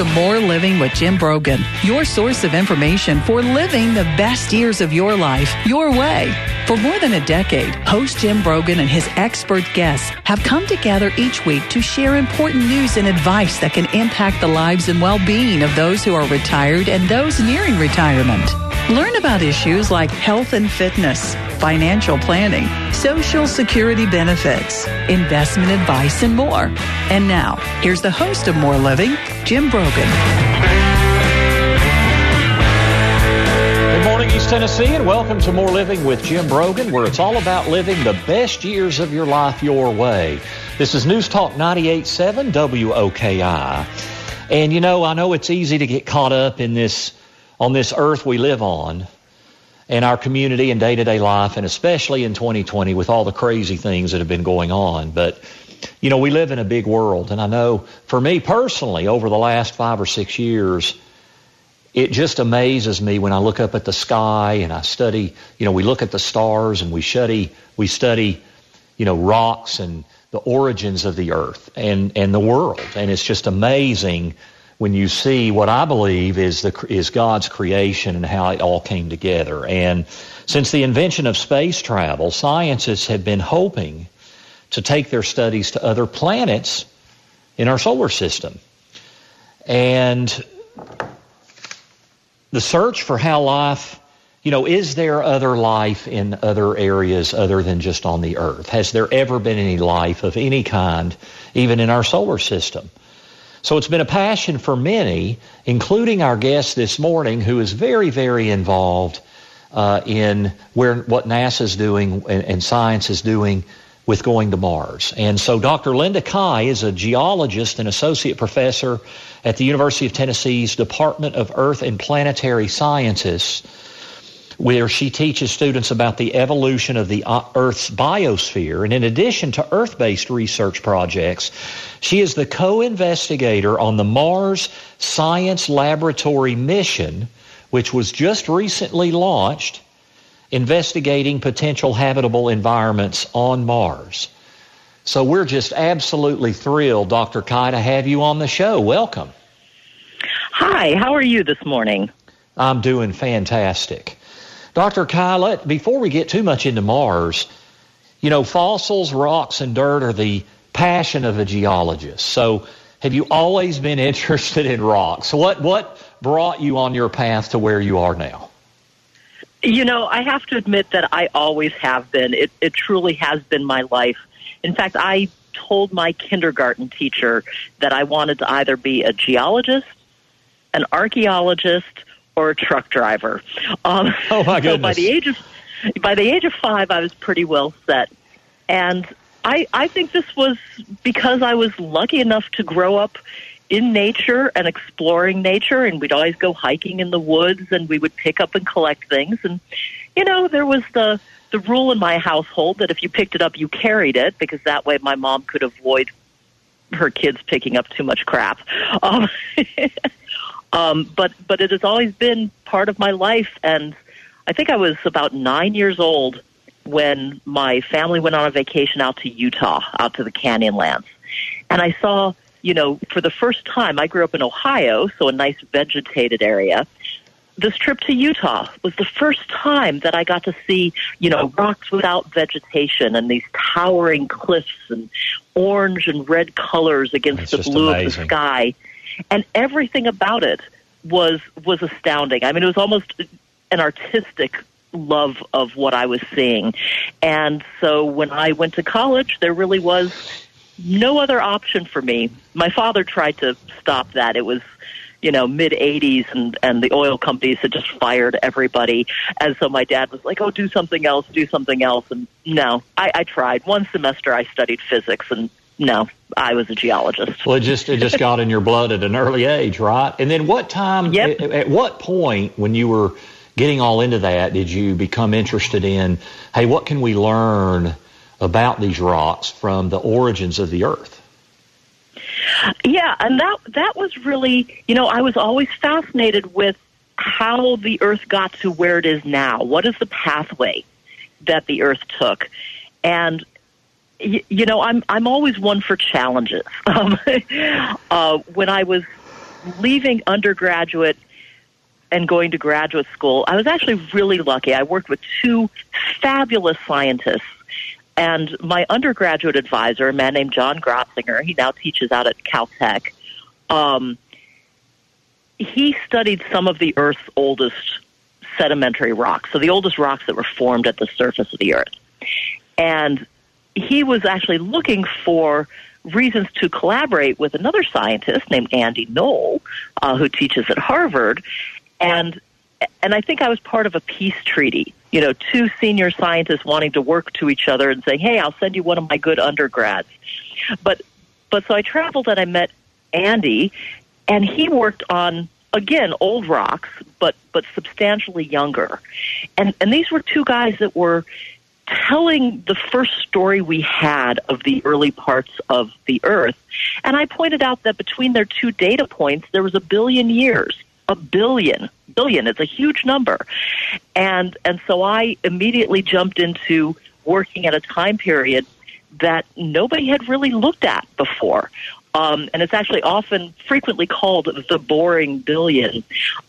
to More Living with Jim Brogan, your source of information for living the best years of your life your way. For more than a decade, host Jim Brogan and his expert guests have come together each week to share important news and advice that can impact the lives and well being of those who are retired and those nearing retirement. Learn about issues like health and fitness, financial planning, social security benefits, investment advice, and more. And now, here's the host of More Living, Jim Brogan. Good morning, East Tennessee, and welcome to More Living with Jim Brogan, where it's all about living the best years of your life your way. This is News Talk 98.7 WOKI. And you know, I know it's easy to get caught up in this on this earth we live on and our community and day to day life, and especially in 2020 with all the crazy things that have been going on. But, you know, we live in a big world, and I know for me personally, over the last five or six years, it just amazes me when I look up at the sky and I study, you know, we look at the stars and we study, we study, you know, rocks and the origins of the earth and, and the world. And it's just amazing when you see what I believe is the is God's creation and how it all came together. And since the invention of space travel, scientists have been hoping to take their studies to other planets in our solar system. And the search for how life, you know, is there other life in other areas other than just on the earth? Has there ever been any life of any kind, even in our solar system? So it's been a passion for many, including our guest this morning, who is very, very involved uh, in where what NASA is doing and, and, science is doing with going to Mars. And so Dr. Linda Kah is a geologist and associate professor at the University of Tennessee's Department of Earth and Planetary Sciences where she teaches students about the evolution of the uh, Earth's biosphere. And in addition to Earth based research projects, she is the co investigator on the Mars Science Laboratory mission, which was just recently launched, investigating potential habitable environments on Mars. So we're just absolutely thrilled, Dr. Kah, to have you on the show. Welcome. Hi, how are you this morning? I'm doing fantastic. Dr. Kah, before we get too much into Mars, you know, fossils, rocks, and dirt are the passion of a geologist. So, have you always been interested in rocks? What what brought you on your path to where you are now? You know, I have to admit that I always have been. It it truly has been my life. In fact, I told my kindergarten teacher that I wanted to either be a geologist, an archaeologist, or a truck driver. Um, oh my goodness! So by the age of by the age of five, I was pretty well set, and I I think this was because I was lucky enough to grow up in nature and exploring nature, and we'd always go hiking in the woods, and we would pick up and collect things, and you know there was the the rule in my household that if you picked it up, you carried it because that way my mom could avoid her kids picking up too much crap. Um, Um, but but it has always been part of my life, and I think I was about nine years old when my family went on a vacation out to Utah, out to the Canyonlands, and I saw, you know, for the first time, I grew up in Ohio, so a nice vegetated area. This trip to Utah was the first time that I got to see, you know, rocks without vegetation and these towering cliffs and orange and red colors against That's the blue amazing. of the sky and everything about it was was astounding. I mean, it was almost an artistic love of what I was seeing. And so when I went to college, there really was no other option for me. My father tried to stop that. It was you know, mid 80s and, and the oil companies had just fired everybody. And so my dad was like, oh, do something else, do something else. And no, I, I tried. One semester I studied physics and no, I was a geologist. Well, it just it just got in your blood at an early age, right? And then what time? Yep. At, at what point when you were getting all into that did you become interested in? Hey, what can we learn about these rocks from the origins of the Earth? Yeah, and that that was really, you know, I was always fascinated with how the Earth got to where it is now. What is the pathway that the Earth took? And you, know, I'm I'm always one for challenges. Um, uh, when I was leaving undergraduate and going to graduate school, I was actually really lucky. I worked with two fabulous scientists. And my undergraduate advisor, a man named John Grotzinger, he now teaches out at Caltech. Um, he studied some of the Earth's oldest sedimentary rocks, so the oldest rocks that were formed at the surface of the Earth. And he was actually looking for reasons to collaborate with another scientist named Andy Knoll, uh, who teaches at Harvard, and and I think I was part of a peace treaty. You know, two senior scientists wanting to work to each other and saying, "Hey, I'll send you one of my good undergrads." But but so I traveled and I met Andy, and he worked on again old rocks, but but substantially younger, and and these were two guys that were telling the first story we had of the early parts of the Earth. And I pointed out that between their two data points, there was a billion years. A billion. Billion. It's a huge number. And, and so I immediately jumped into working at a time period that nobody had really looked at before. Um, and it's actually often frequently called the boring billion,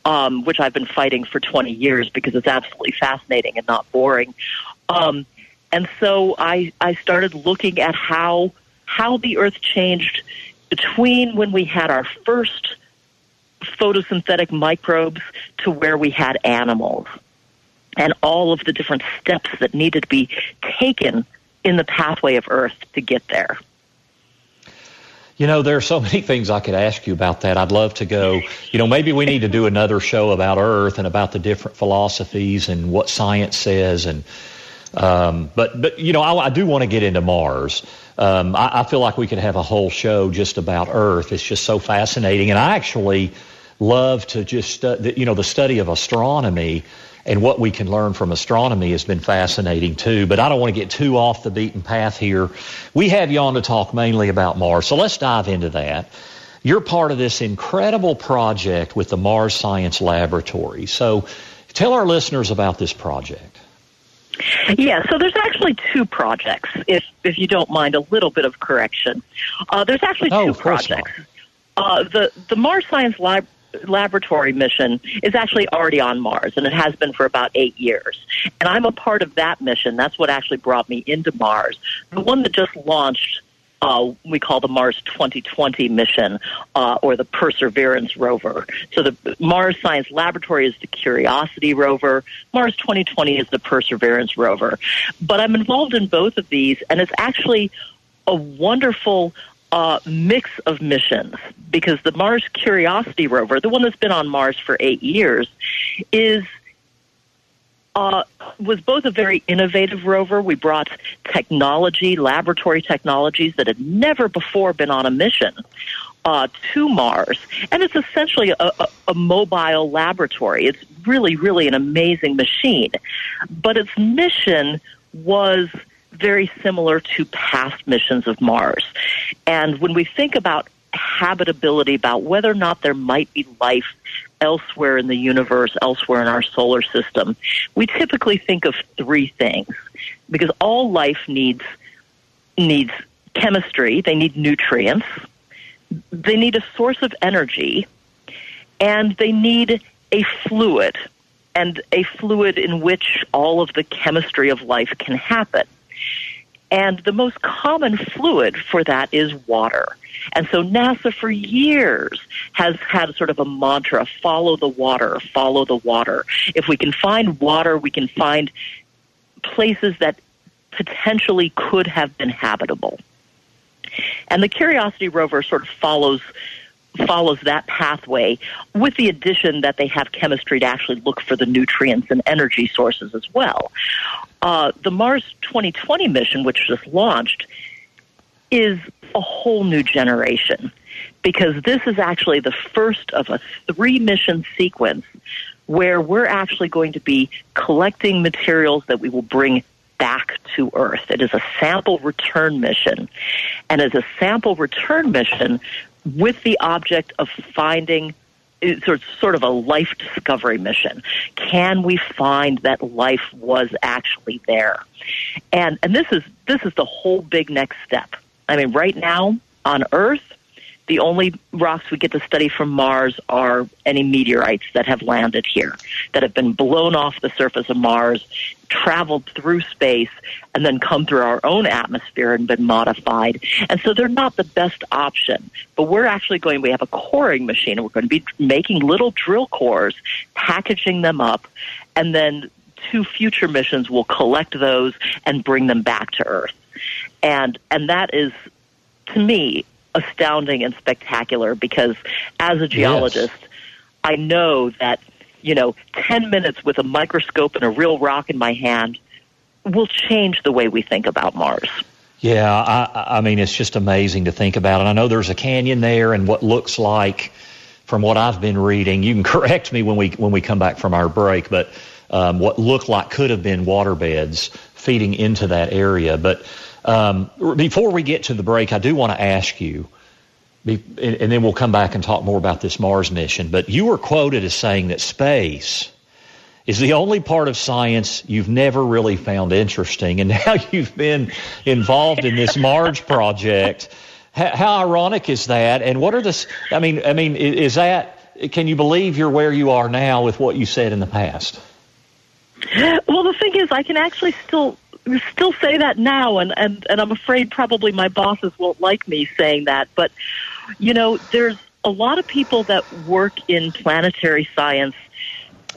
um, which I've been fighting for 20 years because it's absolutely fascinating and not boring. Um, and so I, I started looking at how, how the earth changed between when we had our first photosynthetic microbes to where we had animals and all of the different steps that needed to be taken in the pathway of earth to get there. You know, there are so many things I could ask you about that. I'd love to go, you know, maybe we need to do another show about Earth and about the different philosophies and what science says and um, but but you know, I, I do want to get into Mars. Um, I, I feel like we could have a whole show just about Earth. It's just so fascinating, and I actually love to just uh, the, you know the study of astronomy and what we can learn from astronomy has been fascinating too. But I don't want to get too off the beaten path here. We have you on to talk mainly about Mars, so let's dive into that. You're part of this incredible project with the Mars Science Laboratory. So tell our listeners about this project. Yeah, so there's actually two projects, if if you don't mind a little bit of correction. Uh, there's actually oh, two projects. Uh, the the Mars Science Lab laboratory mission is actually already on Mars, and it has been for about eight years. And I'm a part of that mission. That's what actually brought me into Mars. The one that just launched uh, we call the Mars 2020 mission uh, or the Perseverance rover. So the Mars Science Laboratory is the Curiosity rover. Mars 2020 is the Perseverance rover. But I'm involved in both of these, and it's actually a wonderful uh, mix of missions because the Mars Curiosity rover, the one that's been on Mars for eight years, is uh, was both a very innovative rover. We brought technology, laboratory technologies that had never before been on a mission uh, to Mars. And it's essentially a, a, a mobile laboratory. It's really, really an amazing machine. But its mission was very similar to past missions of Mars. And when we think about habitability, about whether or not there might be life elsewhere in the universe, elsewhere in our solar system, we typically think of three things because all life needs needs chemistry, they need nutrients, they need a source of energy, and they need a fluid and a fluid in which all of the chemistry of life can happen. And the most common fluid for that is water. And so NASA for years has had sort of a mantra, follow the water, follow the water. If we can find water, we can find places that potentially could have been habitable. And the Curiosity rover sort of follows follows that pathway with the addition that they have chemistry to actually look for the nutrients and energy sources as well. Uh, the Mars 2020 mission, which just launched, is a whole new generation because this is actually the first of a three mission sequence where we're actually going to be collecting materials that we will bring back to Earth. It is a sample return mission. And as a sample return mission, with the object of finding sort sort of a life discovery mission. Can we find that life was actually there? And and this is this is the whole big next step. I mean, right now on Earth, The only rocks we get to study from Mars are any meteorites that have landed here, that have been blown off the surface of Mars, traveled through space, and then come through our own atmosphere and been modified. And so they're not the best option. But we're actually going, we have a coring machine, and we're going to be making little drill cores, packaging them up, and then two future missions will collect those and bring them back to Earth. And and that is to me astounding and spectacular because as a geologist, yes. I know that you know, 10 minutes with a microscope and a real rock in my hand will change the way we think about Mars. Yeah, I, I mean, it's just amazing to think about. And I know there's a canyon there and what looks like, from what I've been reading, you can correct me when we, when we come back from our break, but um, what looked like could have been water beds feeding into that area. But um, before we get to the break, I do want to ask you, and then we'll come back and talk more about this Mars mission. But you were quoted as saying that space is the only part of science you've never really found interesting, and now you've been involved in this Mars project. How, ironic is that? And what are the? I mean, I mean, is that? Can you believe you're where you are now with what you said in the past? Well, the thing is, I can actually still still say that now, and and and I'm afraid probably my bosses won't like me saying that, but you know, there's a lot of people that work in planetary science.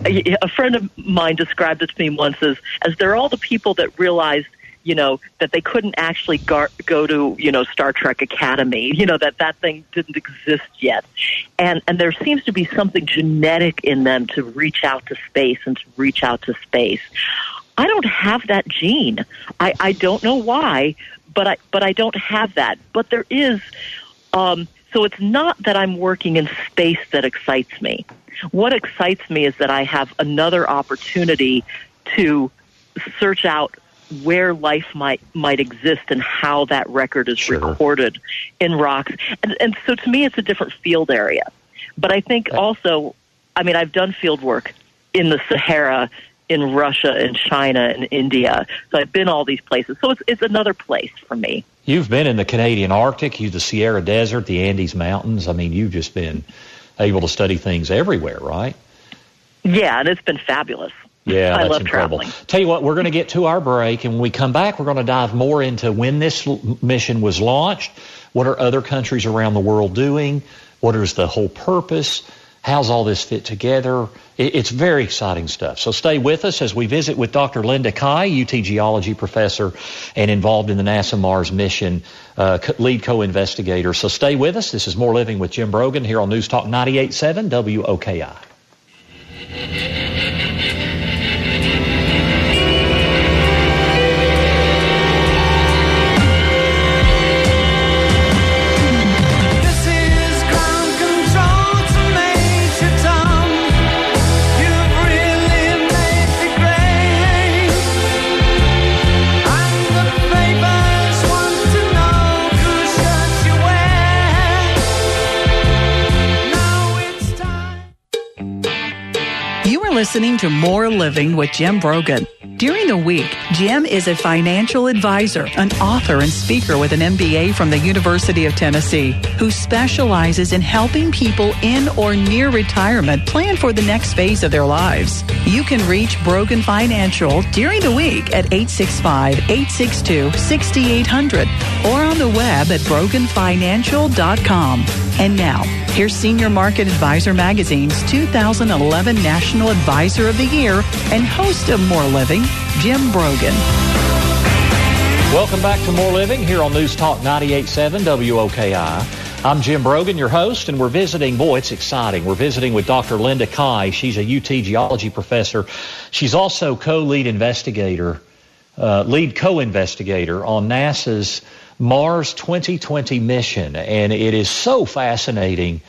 A, friend of mine described it to me once as, as they're all the people that realized you know that they couldn't actually gar- go to you know Star Trek Academy you know that that thing didn't exist yet and and there seems to be something genetic in them to reach out to space and to reach out to space I don't have that gene I I don't know why but I but I don't have that but there is um so it's not that I'm working in space that excites me. What excites me is that I have another opportunity to search out where life might might exist and how that record is sure. recorded in rocks. And, and so to me, it's a different field area. But I think also, I mean, I've done field work in the Sahara, in Russia, and China, and India. So I've been all these places. So it's it's another place for me. You've been in the Canadian Arctic, you the Sierra Desert, the Andes Mountains. I mean, you've just been able to study things everywhere, right? Yeah, and it's been fabulous. Yeah, I that's incredible. Traveling. Tell you what, we're going to get to our break, and when we come back, we're going to dive more into when this mission was launched. What are other countries around the world doing? What is the whole purpose? How's all this fit together? It's very exciting stuff. So stay with us as we visit with Dr. Linda Kah, UT geology professor and involved in the NASA Mars mission, uh, lead co-investigator. So stay with us. This is More Living with Jim Brogan here on News Talk 98.7 WOKI. Listening to More Living with Jim Brogan. During the week, Jim is a financial advisor, an author, and speaker with an MBA from the University of Tennessee who specializes in helping people in or near retirement plan for the next phase of their lives. You can reach Brogan Financial during the week at 865 862 6800 or on the web at broganfinancial.com. And now, here's Senior Market Advisor Magazine's 2011 National Advisor of the Year and host of More Living, Jim Brogan. Welcome back to More Living here on News Talk 98.7 WOKI. I'm Jim Brogan, your host, and we're visiting, boy, it's exciting. We're visiting with Dr. Linda Kah. She's a UT geology professor. She's also co-lead investigator, uh, lead co-investigator on NASA's Mars 2020 mission, and it is so fascinating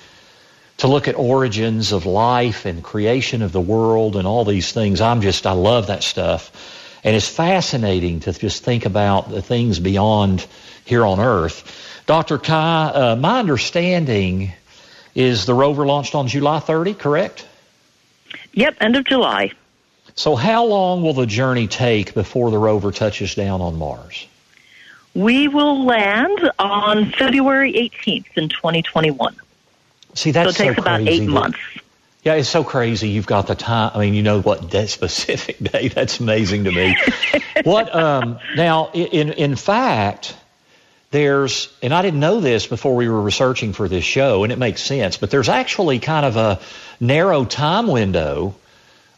to look at origins of life and creation of the world and all these things. I'm just, I love that stuff. And it's fascinating to just think about the things beyond here on Earth. Dr. Kah, uh, my understanding is the rover launched on July 30, correct? Yep, end of July. So how long will the journey take before the rover touches down on Mars? We will land on February 18th in 2021. See, that's so it takes so about eight months. Yeah, it's so crazy. You've got the time. I mean, you know what that specific day. That's amazing to me. what um, now? In in fact, there's and I didn't know this before we were researching for this show, and it makes sense. But there's actually kind of a narrow time window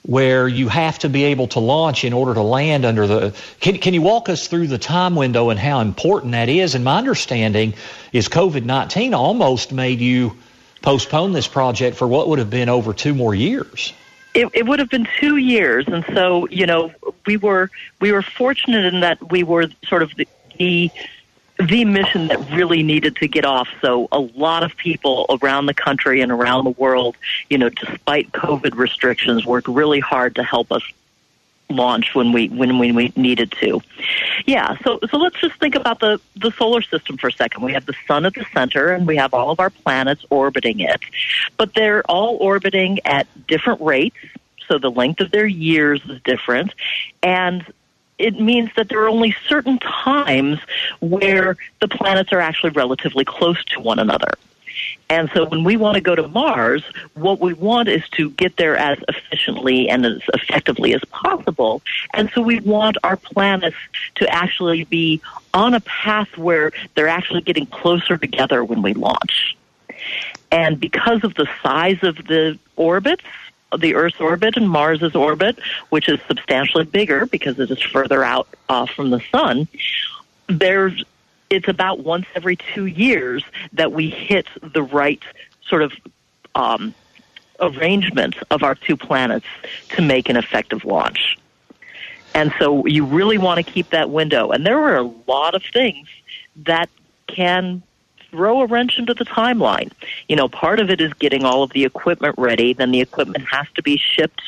where you have to be able to launch in order to land under the. Can, can you walk us through the time window and how important that is? And my understanding is COVID 19 almost made you postpone this project for what would have been over two more years. It, it would have been two years, and so you know we were we were fortunate in that we were sort of the, the the mission that really needed to get off. So a lot of people around the country and around the world, you know, despite COVID restrictions, worked really hard to help us launch when we when we, needed to. Yeah, so so let's just think about the the solar system for a second. We have the sun at the center and we have all of our planets orbiting it. But they're all orbiting at different rates, so the length of their years is different and it means that there are only certain times where the planets are actually relatively close to one another. And so when we want to go to Mars, what we want is to get there as efficiently and as effectively as possible. And so we want our planets to actually be on a path where they're actually getting closer together when we launch. And because of the size of the orbits, the Earth's orbit and Mars's orbit, which is substantially bigger because it is further out uh, from the sun, there's it's about once every two years that we hit the right sort of um, arrangement of our two planets to make an effective launch. And so you really want to keep that window. And there are a lot of things that can throw a wrench into the timeline. You know, part of it is getting all of the equipment ready. Then the equipment has to be shipped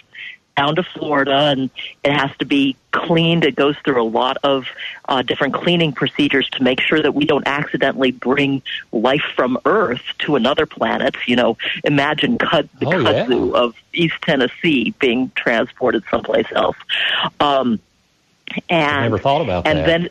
down to Florida and it has to be cleaned. It goes through a lot of uh, different cleaning procedures to make sure that we don't accidentally bring life from Earth to another planet. You know, imagine cut, the oh, kudzu yeah. of East Tennessee being transported someplace else. Um, and I never thought about and that. Then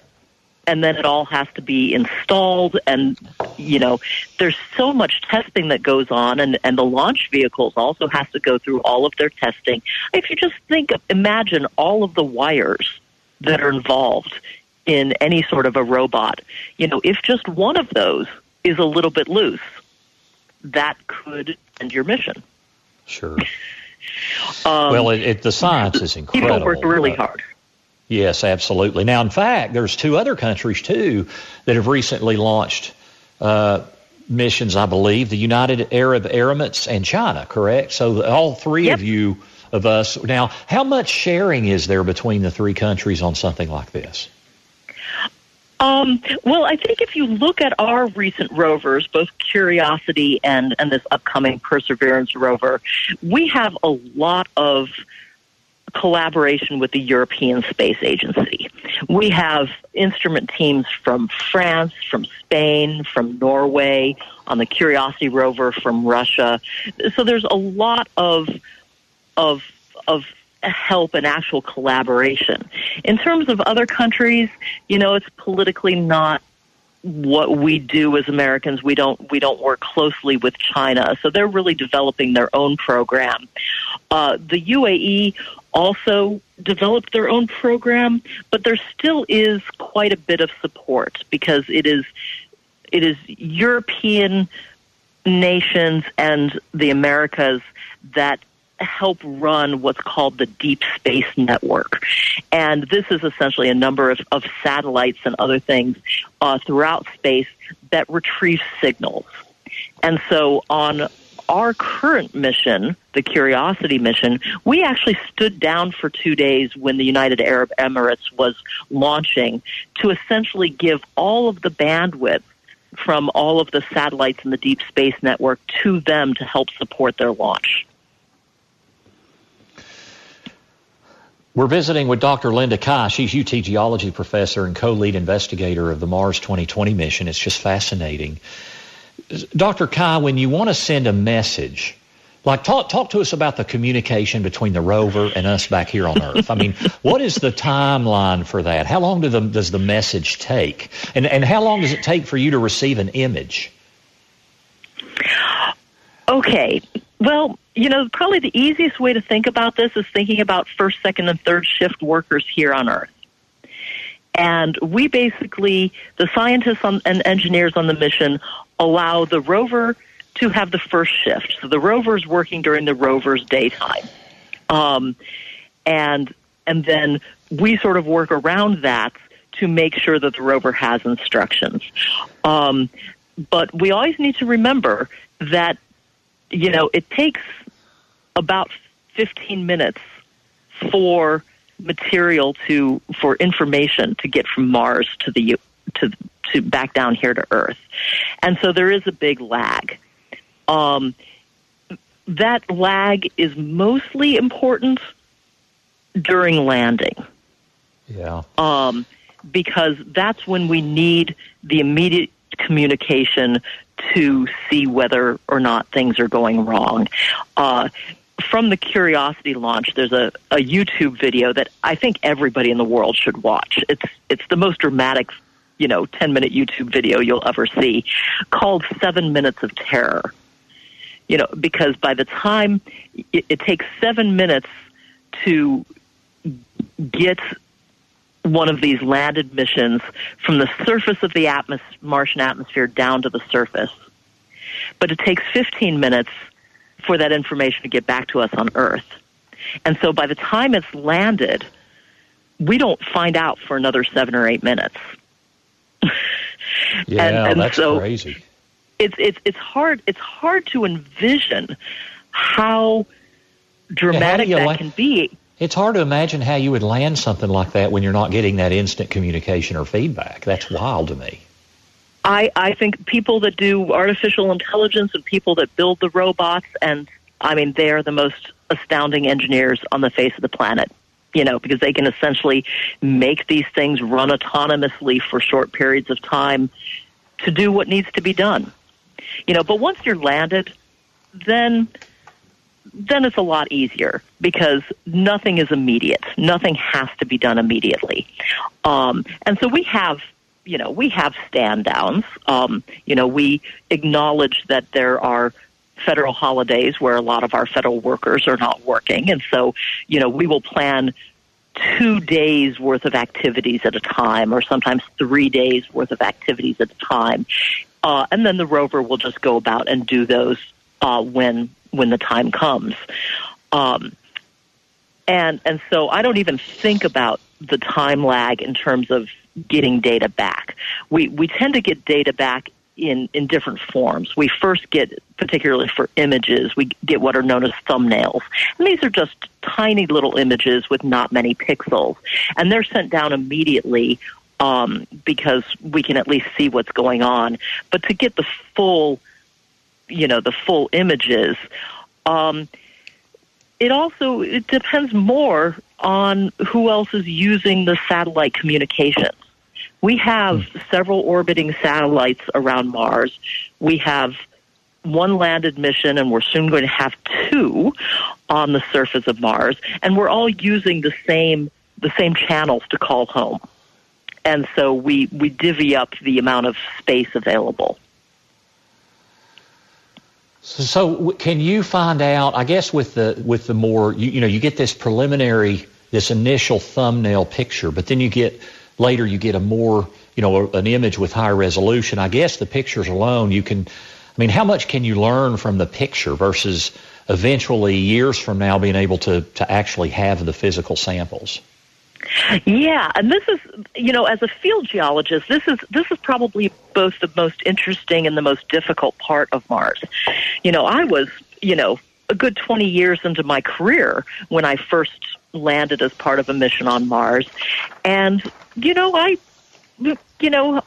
and then it all has to be installed. And you know there's so much testing that goes on and and the launch vehicles also has to go through all of their testing. If you just think imagine all of the wires that are involved in any sort of a robot. You know if just one of those is a little bit loose that could end your mission. Sure. Um, well it, it, the science is incredible people work really hard Yes, absolutely. Now, in fact, there's two other countries too that have recently launched uh, missions. I believe the United Arab Emirates and China. Correct. So all three yep. of you of us. Now, how much sharing is there between the three countries on something like this? Um, well, I think if you look at our recent rovers, both Curiosity and, and this upcoming Perseverance rover, we have a lot of collaboration with the European Space Agency. We have instrument teams from France, from Spain, from Norway, on the Curiosity rover from Russia. So there's a lot of of of help and actual collaboration. In terms of other countries, you know, it's politically not what we do as Americans. We don't we don't work closely with China, so they're really developing their own program. Uh, the UAE also developed their own program, but there still is quite a bit of support because it is it is European nations and the Americas that help run what's called the Deep Space Network. And this is essentially a number of, of satellites and other things uh, throughout space that retrieve signals. And so on our current mission, the Curiosity mission, we actually stood down for two days when the United Arab Emirates was launching to essentially give all of the bandwidth from all of the satellites in the Deep Space Network to them to help support their launch. We're visiting with Dr. Linda Kah. She's UT geology professor and co-lead investigator of the Mars 2020 mission. It's just fascinating. Dr. Kah, when you want to send a message, like talk talk to us about the communication between the rover and us back here on Earth. I mean, what is the timeline for that? How long do the, does the message take, and and how long does it take for you to receive an image? Okay, well, you know, probably the easiest way to think about this is thinking about first, second, and third shift workers here on Earth. And we basically, the scientists on, and engineers on the mission, allow the rover to have the first shift. So the rover's working during the rover's daytime. Um, and and then we sort of work around that to make sure that the rover has instructions. Um, but we always need to remember that you know it takes about 15 minutes for material to for information to get from Mars to the to to back down here to Earth, and so there is a big lag. Um, that lag is mostly important during landing. Yeah. Um, because that's when we need the immediate communication to see whether or not things are going wrong. Uh, from the Curiosity launch, there's a, a YouTube video that I think everybody in the world should watch. It's it's the most dramatic, you know, ten minute YouTube video you'll ever see, called Seven Minutes of Terror. You know, because by the time it, it takes seven minutes to get one of these landed missions from the surface of the atmos- Martian atmosphere down to the surface. But it takes 15 minutes for that information to get back to us on Earth. And so by the time it's landed, we don't find out for another seven or eight minutes. yeah, and, and that's so crazy. It's it's it's hard it's hard to envision how dramatic yeah, how that can be. It's hard to imagine how you would land something like that when you're not getting that instant communication or feedback. That's wild to me. I, I think people that do artificial intelligence and people that build the robots, and I mean, they are the most astounding engineers on the face of the planet. You know, because they can essentially make these things run autonomously for short periods of time to do what needs to be done. You know, but once you're landed, then then it's a lot easier because nothing is immediate. Nothing has to be done immediately. Um, and so we have, you know, we have stand downs. Um, you know, we acknowledge that there are federal holidays where a lot of our federal workers are not working. And so, you know, we will plan two days worth of activities at a time or sometimes three days worth of activities at a time. Uh, and then the rover will just go about and do those uh, when when the time comes. Um, and and so I don't even think about the time lag in terms of getting data back. We we tend to get data back in in different forms. We first get particularly for images, we get what are known as thumbnails. And these are just tiny little images with not many pixels. And they're sent down immediately um, because we can at least see what's going on. But to get the full you know the full images. Um, it also it depends more on who else is using the satellite communications. We have several orbiting satellites around Mars. We have one landed mission, and we're soon going to have two on the surface of Mars, and we're all using the same the same channels to call home. And so we, we divvy up the amount of space available. So, so, can you find out? I guess with the with the more you, you know you get this preliminary this initial thumbnail picture, but then you get later you get a more you know an image with higher resolution. I guess the pictures alone you can. I mean, how much can you learn from the picture versus eventually years from now being able to to actually have the physical samples? Yeah, and this is, you know, as a field geologist, this is this is probably both the most interesting and the most difficult part of Mars. You know, I was, you know, a good 20 years into my career when I first landed as part of a mission on Mars. And, you know, I you know,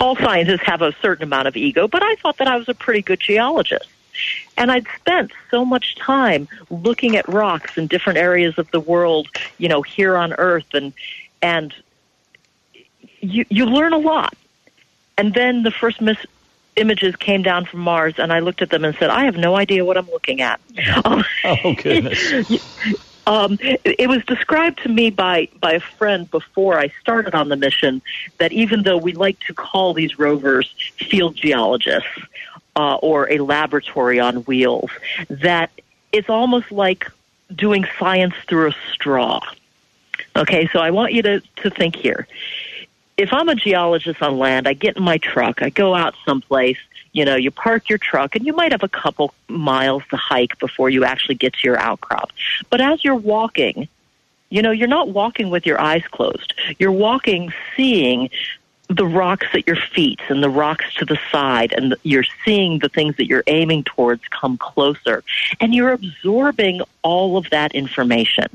all scientists have a certain amount of ego, but I thought that I was a pretty good geologist. And I'd spent so much time looking at rocks in different areas of the world, you know, here on Earth, and and you you learn a lot. And then the first miss, images came down from Mars, and I looked at them and said, "I have no idea what I'm looking at." oh goodness. Um, it was described to me by, by a friend before I started on the mission that even though we like to call these rovers field geologists uh, or a laboratory on wheels, that it's almost like doing science through a straw. Okay, so I want you to, to think here. If I'm a geologist on land, I get in my truck, I go out someplace, you know, you park your truck and you might have a couple miles to hike before you actually get to your outcrop. But as you're walking, you know, you're not walking with your eyes closed. You're walking seeing the rocks at your feet and the rocks to the side and you're seeing the things that you're aiming towards come closer and you're absorbing all of that information.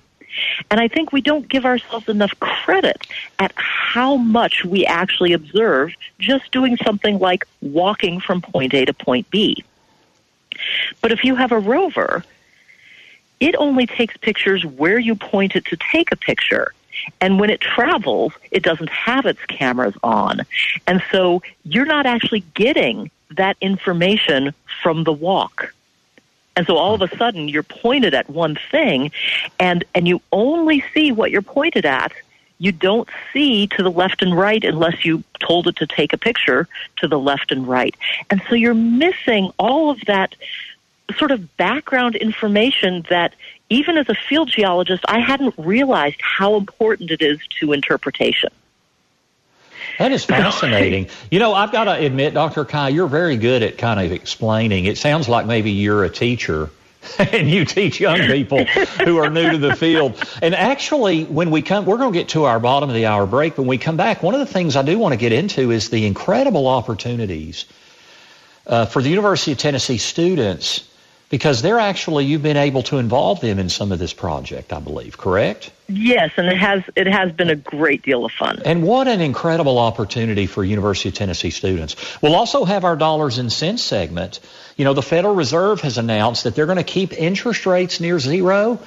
And I think we don't give ourselves enough credit at how much we actually observe just doing something like walking from point A to point B. But if you have a rover, it only takes pictures where you point it to take a picture. And when it travels, it doesn't have its cameras on. And so you're not actually getting that information from the walk. And so all of a sudden you're pointed at one thing and, and you only see what you're pointed at. You don't see to the left and right unless you told it to take a picture to the left and right. And so you're missing all of that sort of background information that even as a field geologist, I hadn't realized how important it is to interpretation. That is fascinating. you know, I've got to admit, Dr. Kah, you're very good at kind of explaining. It sounds like maybe you're a teacher and you teach young people who are new to the field. And actually, when we come, we're going to get to our bottom of the hour break. When we come back, one of the things I do want to get into is the incredible opportunities uh, for the University of Tennessee students because they're actually you've been able to involve them in some of this project, I believe, correct? Yes, and it has it has been a great deal of fun. And what an incredible opportunity for University of Tennessee students. We'll also have our dollars and cents segment. You know, the Federal Reserve has announced that they're going to keep interest rates near zero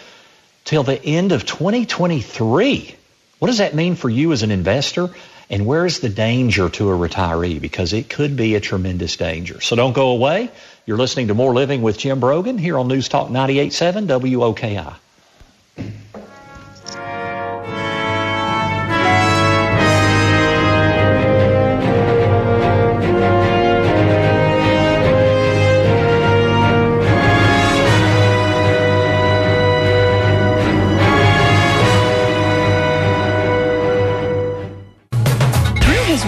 till the end of 2023. What does that mean for you as an investor? And where is the danger to a retiree? Because it could be a tremendous danger. So don't go away. You're listening to More Living with Jim Brogan here on News Talk 98.7 WOKI.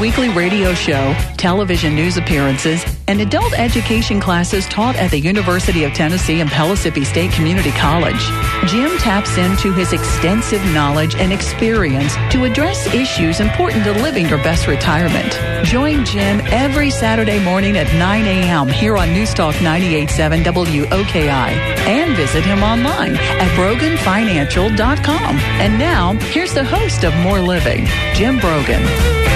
Weekly radio show, television news appearances, and adult education classes taught at the University of Tennessee and Pellissippi State Community College. Jim taps into his extensive knowledge and experience to address issues important to living your best retirement. Join Jim every Saturday morning at 9 a.m. here on Newstalk 98.7 WOKI and visit him online at broganfinancial.com. And now, here's the host of More Living, Jim Brogan.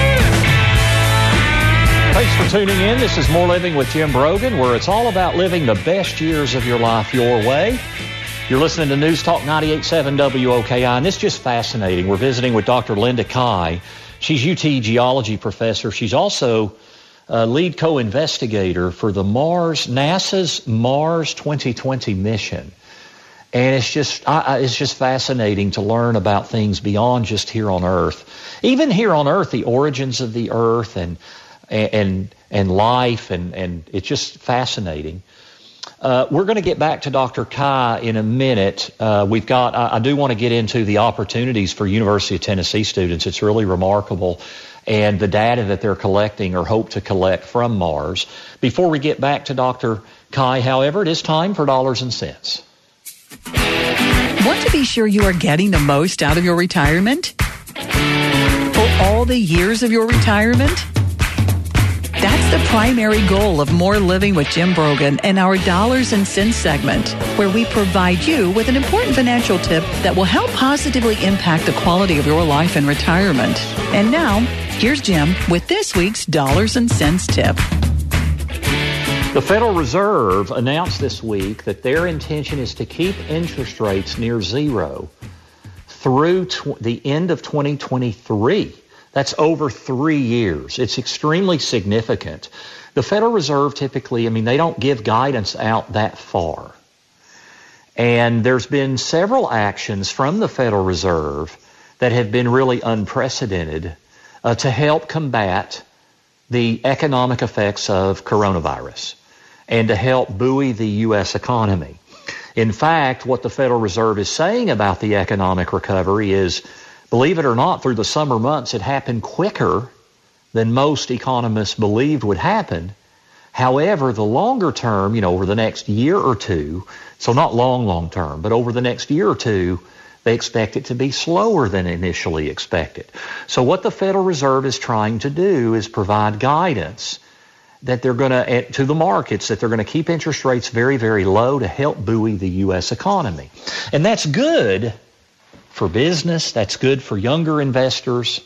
Thanks for tuning in. This is More Living with Jim Brogan, where it's all about living the best years of your life your way. You're listening to News Talk 98.7 WOKI, and it's just fascinating. We're visiting with Dr. Linda Kah. She's UT geology professor. She's also a lead co-investigator for the Mars, NASA's Mars 2020 mission. And it's just, I, it's just fascinating to learn about things beyond just here on Earth. Even here on Earth, the origins of the Earth and and and life, and and it's just fascinating. Uh, we're going to get back to Dr. Kah in a minute. Uh, we've got. I, I do want to get into the opportunities for University of Tennessee students. It's really remarkable, and the data that they're collecting or hope to collect from Mars. Before we get back to Dr. Kah, however, it is time for dollars and cents. Want to be sure you are getting the most out of your retirement? For all the years of your retirement? The primary goal of More Living with Jim Brogan and our Dollars and Cents segment, where we provide you with an important financial tip that will help positively impact the quality of your life in retirement. And now, here's Jim with this week's Dollars and Cents tip. The Federal Reserve announced this week that their intention is to keep interest rates near zero through tw- the end of 2023. That's over three years. It's extremely significant. the Federal Reserve typically, I mean, they don't give guidance out that far. And there's been several actions from the Federal Reserve that have been really unprecedented uh, to help combat the economic effects of coronavirus and to help buoy the U.S. economy. In fact, what the Federal Reserve is saying about the economic recovery is, believe it or not, through the summer months, it happened quicker than most economists believed would happen. However, the longer term, you know, over the next year or two, so not long, long term, but over the next year or two, they expect it to be slower than initially expected. So what the Federal Reserve is trying to do is provide guidance that they're going to, eh, to the markets, that they're going to keep interest rates very, very low to help buoy the U.S. economy. And that's good for business. That's good for younger investors.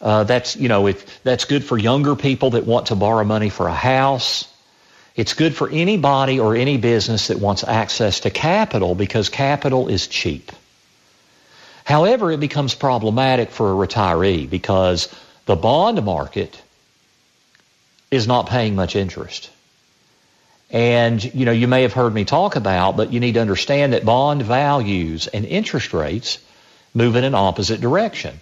Uh, that's, you know, if, that's good for younger people that want to borrow money for a house. It's good for anybody or any business that wants access to capital because capital is cheap. However, it becomes problematic for a retiree because the bond market is not paying much interest. And, you know, you may have heard me talk about, but you need to understand that bond values and interest rates move in an opposite direction.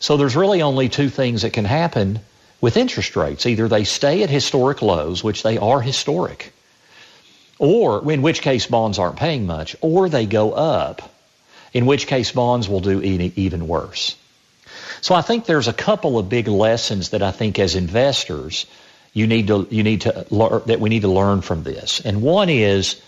So there's really only two things that can happen with interest rates. Either they stay at historic lows, which they are historic, or in which case bonds aren't paying much, or they go up, in which case bonds will do even worse. So I think there's a couple of big lessons that I think as investors you need to you need to learn that we need to learn from this. And one is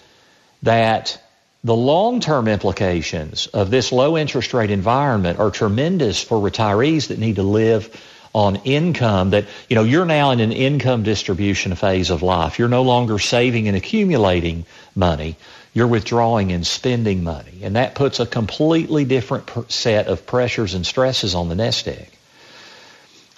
that the long-term implications of this low interest rate environment are tremendous for retirees that need to live on income that, you know, you're now in an income distribution phase of life. You're no longer saving and accumulating money. You're withdrawing and spending money. And that puts a completely different set of pressures and stresses on the nest egg.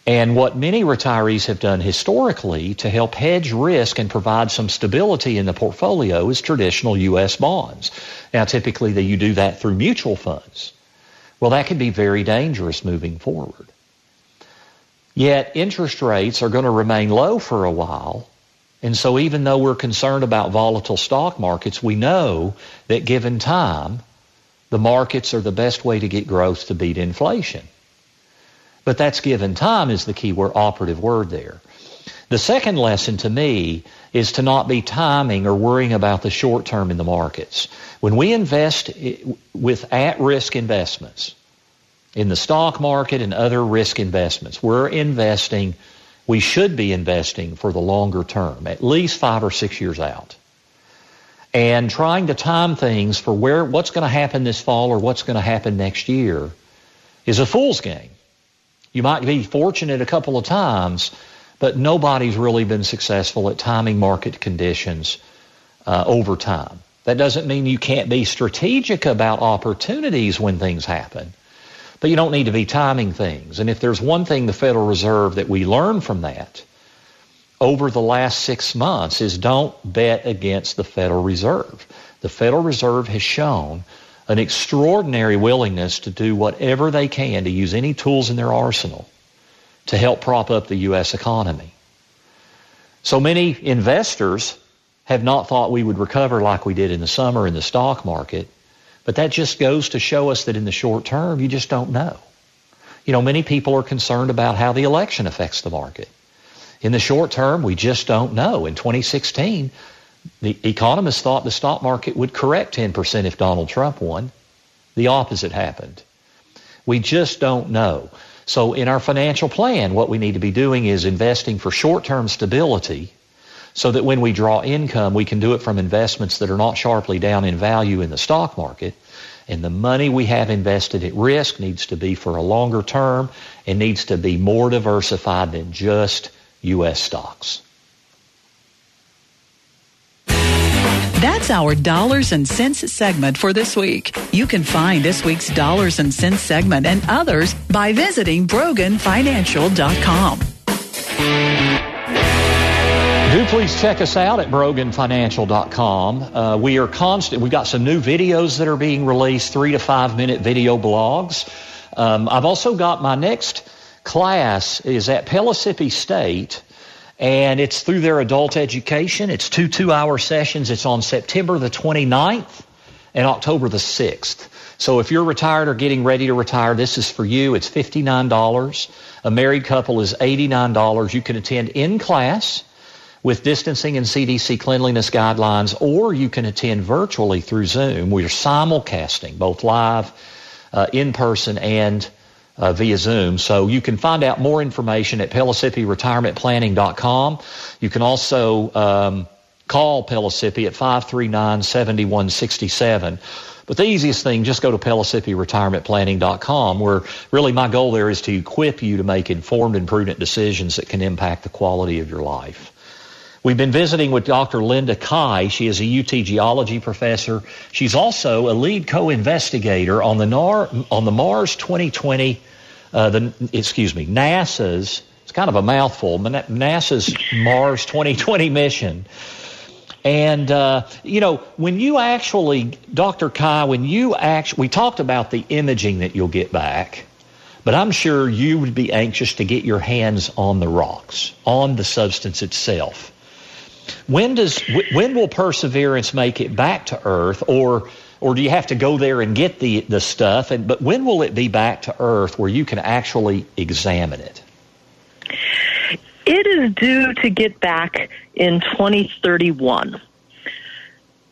And what many retirees have done historically to help hedge risk and provide some stability in the portfolio is traditional U.S. bonds. Now, typically you do that through mutual funds. Well, that can be very dangerous moving forward. Yet interest rates are going to remain low for a while. And so even though we're concerned about volatile stock markets, we know that given time, the markets are the best way to get growth to beat inflation. But that's given time is the key word, operative word there. The second lesson to me is to not be timing or worrying about the short term in the markets. When we invest with at-risk investments in the stock market and other risk investments, we're investing, we should be investing for the longer term, at least five or six years out. And trying to time things for where, what's going to happen this fall or what's going to happen next year is a fool's game. You might be fortunate a couple of times, but nobody's really been successful at timing market conditions uh, over time. That doesn't mean you can't be strategic about opportunities when things happen, but you don't need to be timing things. And if there's one thing the Federal Reserve that we learned from that over the last six months is don't bet against the Federal Reserve. The Federal Reserve has shown an extraordinary willingness to do whatever they can to use any tools in their arsenal to help prop up the U.S. economy. So many investors have not thought we would recover like we did in the summer in the stock market, but that just goes to show us that in the short term, you just don't know. You know, many people are concerned about how the election affects the market. In the short term, we just don't know. In 2016, the economists thought the stock market would correct 10% if Donald Trump won. The opposite happened. We just don't know. So in our financial plan, what we need to be doing is investing for short-term stability so that when we draw income, we can do it from investments that are not sharply down in value in the stock market. And the money we have invested at risk needs to be for a longer term and needs to be more diversified than just U.S. stocks. That's our Dollars and Cents segment for this week. You can find this week's Dollars and Cents segment and others by visiting BroganFinancial.com. Do please check us out at BroganFinancial.com. Uh, we are constant. We've got some new videos that are being released, three to five minute video blogs. Um, I've also got my next class is at Pellissippi State And it's through their adult education. It's two two hour sessions. It's on September the 29th and October the 6th. So if you're retired or getting ready to retire, this is for you. It's $59. A married couple is $89. You can attend in class with distancing and CDC cleanliness guidelines, or you can attend virtually through Zoom. We're simulcasting both live, uh, in person, and uh, via Zoom. So you can find out more information at PellissippiRetirementPlanning.com. You can also um, call Pellissippi at 539-7167. But the easiest thing, just go to PellissippiRetirementPlanning.com, where really my goal there is to equip you to make informed and prudent decisions that can impact the quality of your life. We've been visiting with Dr. Linda Kah. She is a UT geology professor. She's also a lead co-investigator on the NAR, on the Mars 2020, uh, the excuse me, NASA's. It's kind of a mouthful. NASA's Mars 2020 mission. And uh, you know, when you actually, Dr. Kah, when you actually, we talked about the imaging that you'll get back. But I'm sure you would be anxious to get your hands on the rocks, on the substance itself. When does when will perseverance make it back to Earth, or or do you have to go there and get the the stuff? And but when will it be back to Earth where you can actually examine it? It is due to get back in 2031.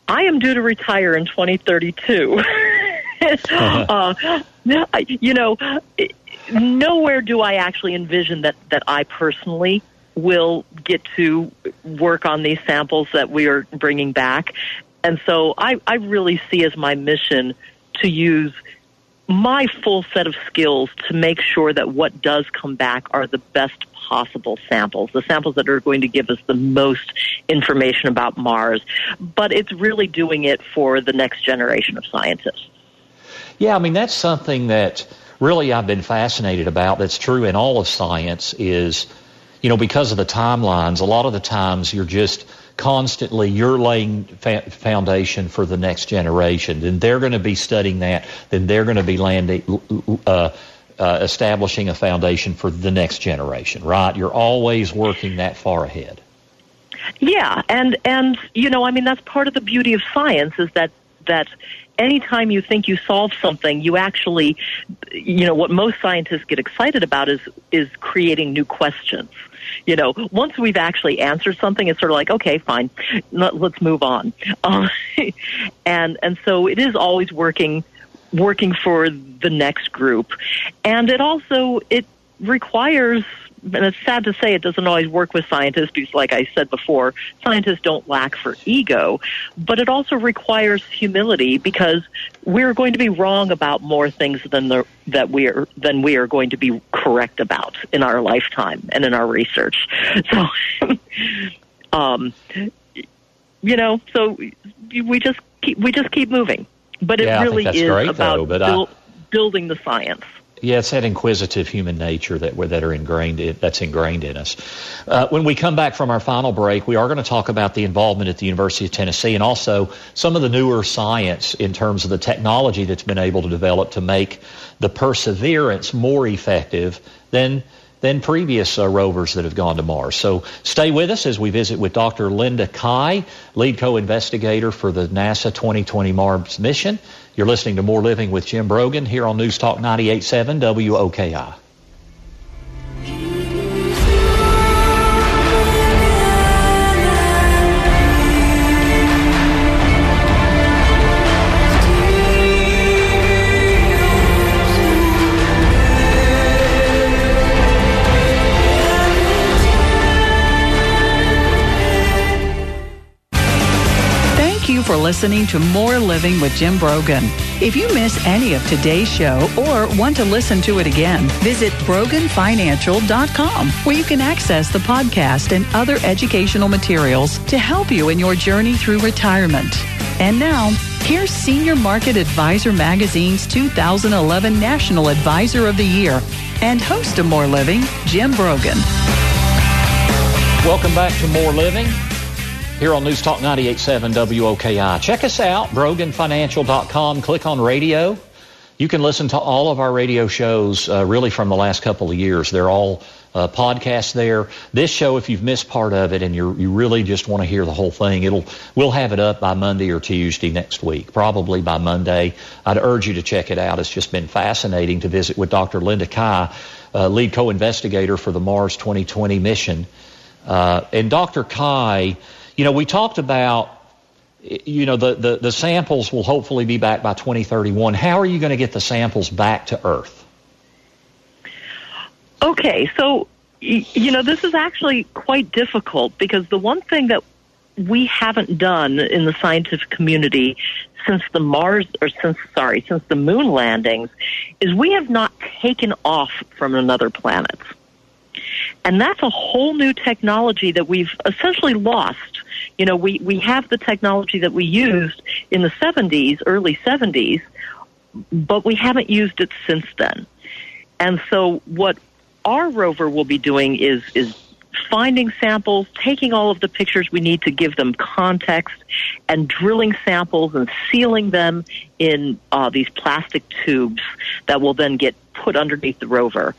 I am due to retire in 2032. uh, you know, nowhere do I actually envision that that I personally will get to work on these samples that we are bringing back. And so I, I really see as my mission to use my full set of skills to make sure that what does come back are the best possible samples, the samples that are going to give us the most information about Mars. But it's really doing it for the next generation of scientists. Yeah, I mean, that's something that really I've been fascinated about that's true in all of science is you know, because of the timelines, a lot of the times you're just constantly you're laying fa- foundation for the next generation. Then they're going to be studying that. Then they're going to be landing. Uh, uh, establishing a foundation for the next generation, right? You're always working that far ahead. Yeah, and and you know, I mean, that's part of the beauty of science is that that anytime you think you solve something, you actually, you know, what most scientists get excited about is is creating new questions you know, once we've actually answered something, it's sort of like, okay, fine, let's move on. Um, and and so it is always working working for the next group, and it also it requires and it's sad to say it doesn't always work with scientists because, like I said before, scientists don't lack for ego, but it also requires humility because we're going to be wrong about more things than the, that we are than we are going to be correct about in our lifetime and in our research. So, um, you know, so we just keep we just keep moving, but it yeah, really is great, about though, building the science. Yeah, it's that inquisitive human nature that that are ingrained in, that's ingrained in us. Uh, when we come back from our final break, we are going to talk about the involvement at the University of Tennessee and also some of the newer science in terms of the technology that's been able to develop to make the perseverance more effective than than previous uh, rovers that have gone to Mars. So stay with us as we visit with Dr. Linda Kah, lead co-investigator for the NASA 2020 Mars mission. You're listening to More Living with Jim Brogan here on News Talk 98.7 WOKI. Listening to More Living with Jim Brogan. If you miss any of today's show or want to listen to it again, visit broganfinancial.com where you can access the podcast and other educational materials to help you in your journey through retirement. And now, here's Senior Market Advisor Magazine's 2011 National Advisor of the Year and host of More Living, Jim Brogan. Welcome back to More Living here on News Talk 98.7 WOKI. Check us out, broganfinancial.com. Click on radio. You can listen to all of our radio shows uh, really from the last couple of years. They're all uh, podcasts there. This show, if you've missed part of it and you you really just want to hear the whole thing, it'll we'll have it up by Monday or Tuesday next week, probably by Monday. I'd urge you to check it out. It's just been fascinating to visit with Dr. Linda Kah, uh, lead co-investigator for the Mars 2020 mission. Uh, and Dr. Kah, you know, we talked about you know, the, the, the samples will hopefully be back by 2031. How are you going to get the samples back to Earth? Okay, so, you know, this is actually quite difficult because the one thing that we haven't done in the scientific community since the Mars, or since, sorry, since the moon landings is we have not taken off from another planet. And that's a whole new technology that we've essentially lost. You know, we, we have the technology that we used in the 70s, early 70s, but we haven't used it since then. And so what our rover will be doing is, is finding samples, taking all of the pictures we need to give them context, and drilling samples and sealing them in uh, these plastic tubes that will then get put underneath the rover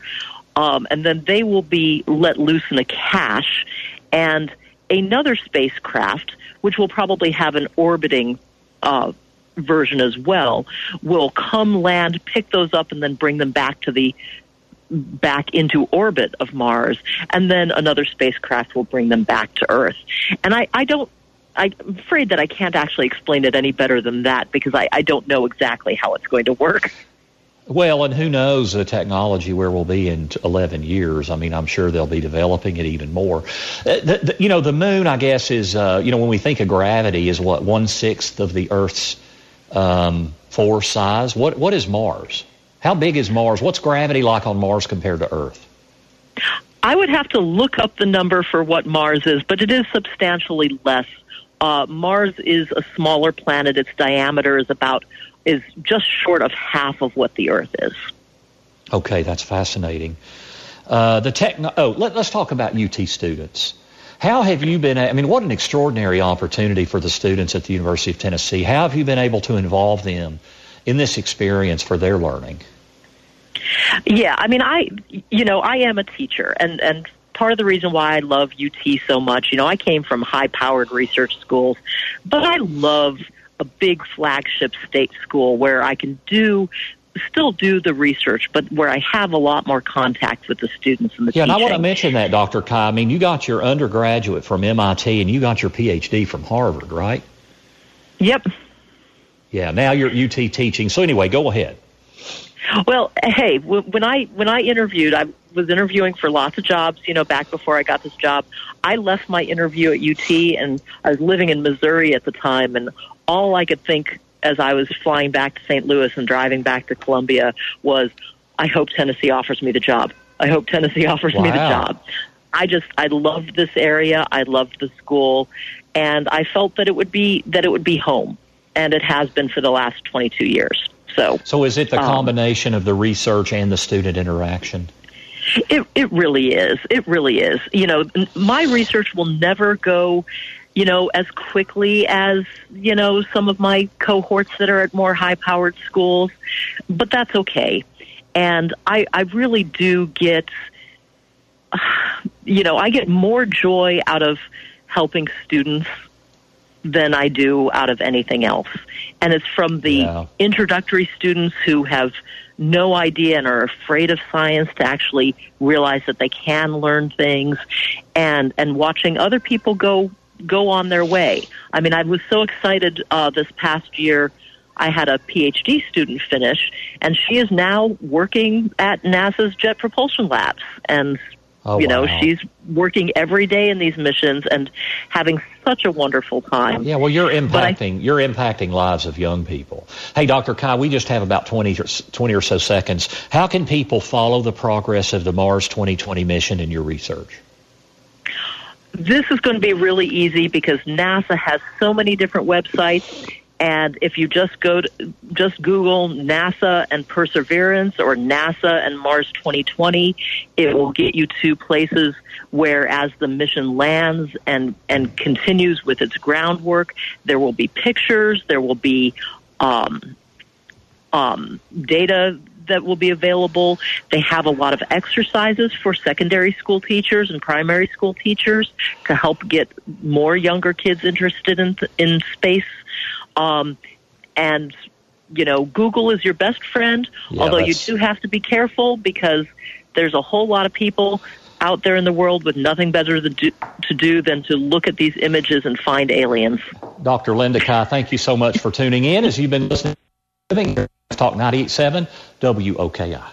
um, and then they will be let loose in a cache, and another spacecraft, which will probably have an orbiting uh, version as well, will come land, pick those up, and then bring them back to the back into orbit of Mars, and then another spacecraft will bring them back to Earth. And I, I don't I'm afraid that I can't actually explain it any better than that because I, I don't know exactly how it's going to work. Well, and who knows the technology where we'll be in 11 years. I mean, I'm sure they'll be developing it even more. Uh, the, the, you know, the moon, I guess, is, uh, you know, when we think of gravity, is what, one sixth of the Earth's um, force size? What, what is Mars? How big is Mars? What's gravity like on Mars compared to Earth? I would have to look up the number for what Mars is, but it is substantially less. Uh, Mars is a smaller planet. Its diameter is about is just short of half of what the Earth is. Okay, that's fascinating. Uh, the techno- oh, let, us talk about UT students. How have you been? I mean, what an extraordinary opportunity for the students at the University of Tennessee. How have you been able to involve them in this experience for their learning? Yeah, I mean, I, you know, I am a teacher, and and part of the reason why I love UT so much, you know, I came from high-powered research schools, but I love a big flagship state school where I can do still do the research, but where I have a lot more contact with the students and the yeah, teaching. and I want to mention that, Dr. Kah. I mean, you got your undergraduate from MIT and you got your PhD from Harvard, right? Yep. Yeah, now you're UT teaching. So anyway, go ahead. Well, hey, when I when I interviewed, I was interviewing for lots of jobs. You know, back before I got this job, I left my interview at UT, and I was living in Missouri at the time, and all I could think as I was flying back to St. Louis and driving back to Columbia was, I hope Tennessee offers me the job. I hope Tennessee offers wow. me the job. I just I loved this area. I loved the school, and I felt that it would be that it would be home, and it has been for the last 22 years. So, so is it the um, combination of the research and the student interaction? It it really is. It really is. You know, my research will never go you know, as quickly as, you know, some of my cohorts that are at more high powered schools, but that's okay. And I, I really do get, you know, I get more joy out of helping students than I do out of anything else. And it's from the yeah. introductory students who have no idea and are afraid of science to actually realize that they can learn things and and watching other people go go on their way. I mean, I was so excited uh, this past year. I had a PhD student finish, and she is now working at NASA's Jet Propulsion Labs. And, oh, you know, wow. she's working every day in these missions and having such a wonderful time. Yeah, well, you're impacting I, you're impacting lives of young people. Hey, Dr. Kah, we just have about 20 or, 20 or so seconds. How can people follow the progress of the Mars 2020 mission in your research? This is going to be really easy because NASA has so many different websites. And if you just go to just Google NASA and Perseverance or NASA and Mars 2020, it will get you to places where as the mission lands and, and continues with its groundwork, there will be pictures, there will be um, um, data that will be available. They have a lot of exercises for secondary school teachers and primary school teachers to help get more younger kids interested in in space. Um, and you know, Google is your best friend, Yeah, although you do have to be careful because there's a whole lot of people out there in the world with nothing better to do, to do than to look at these images and find aliens. Dr. Linda Kah, thank you so much for tuning in as you've been listening Talk 987 WOKI.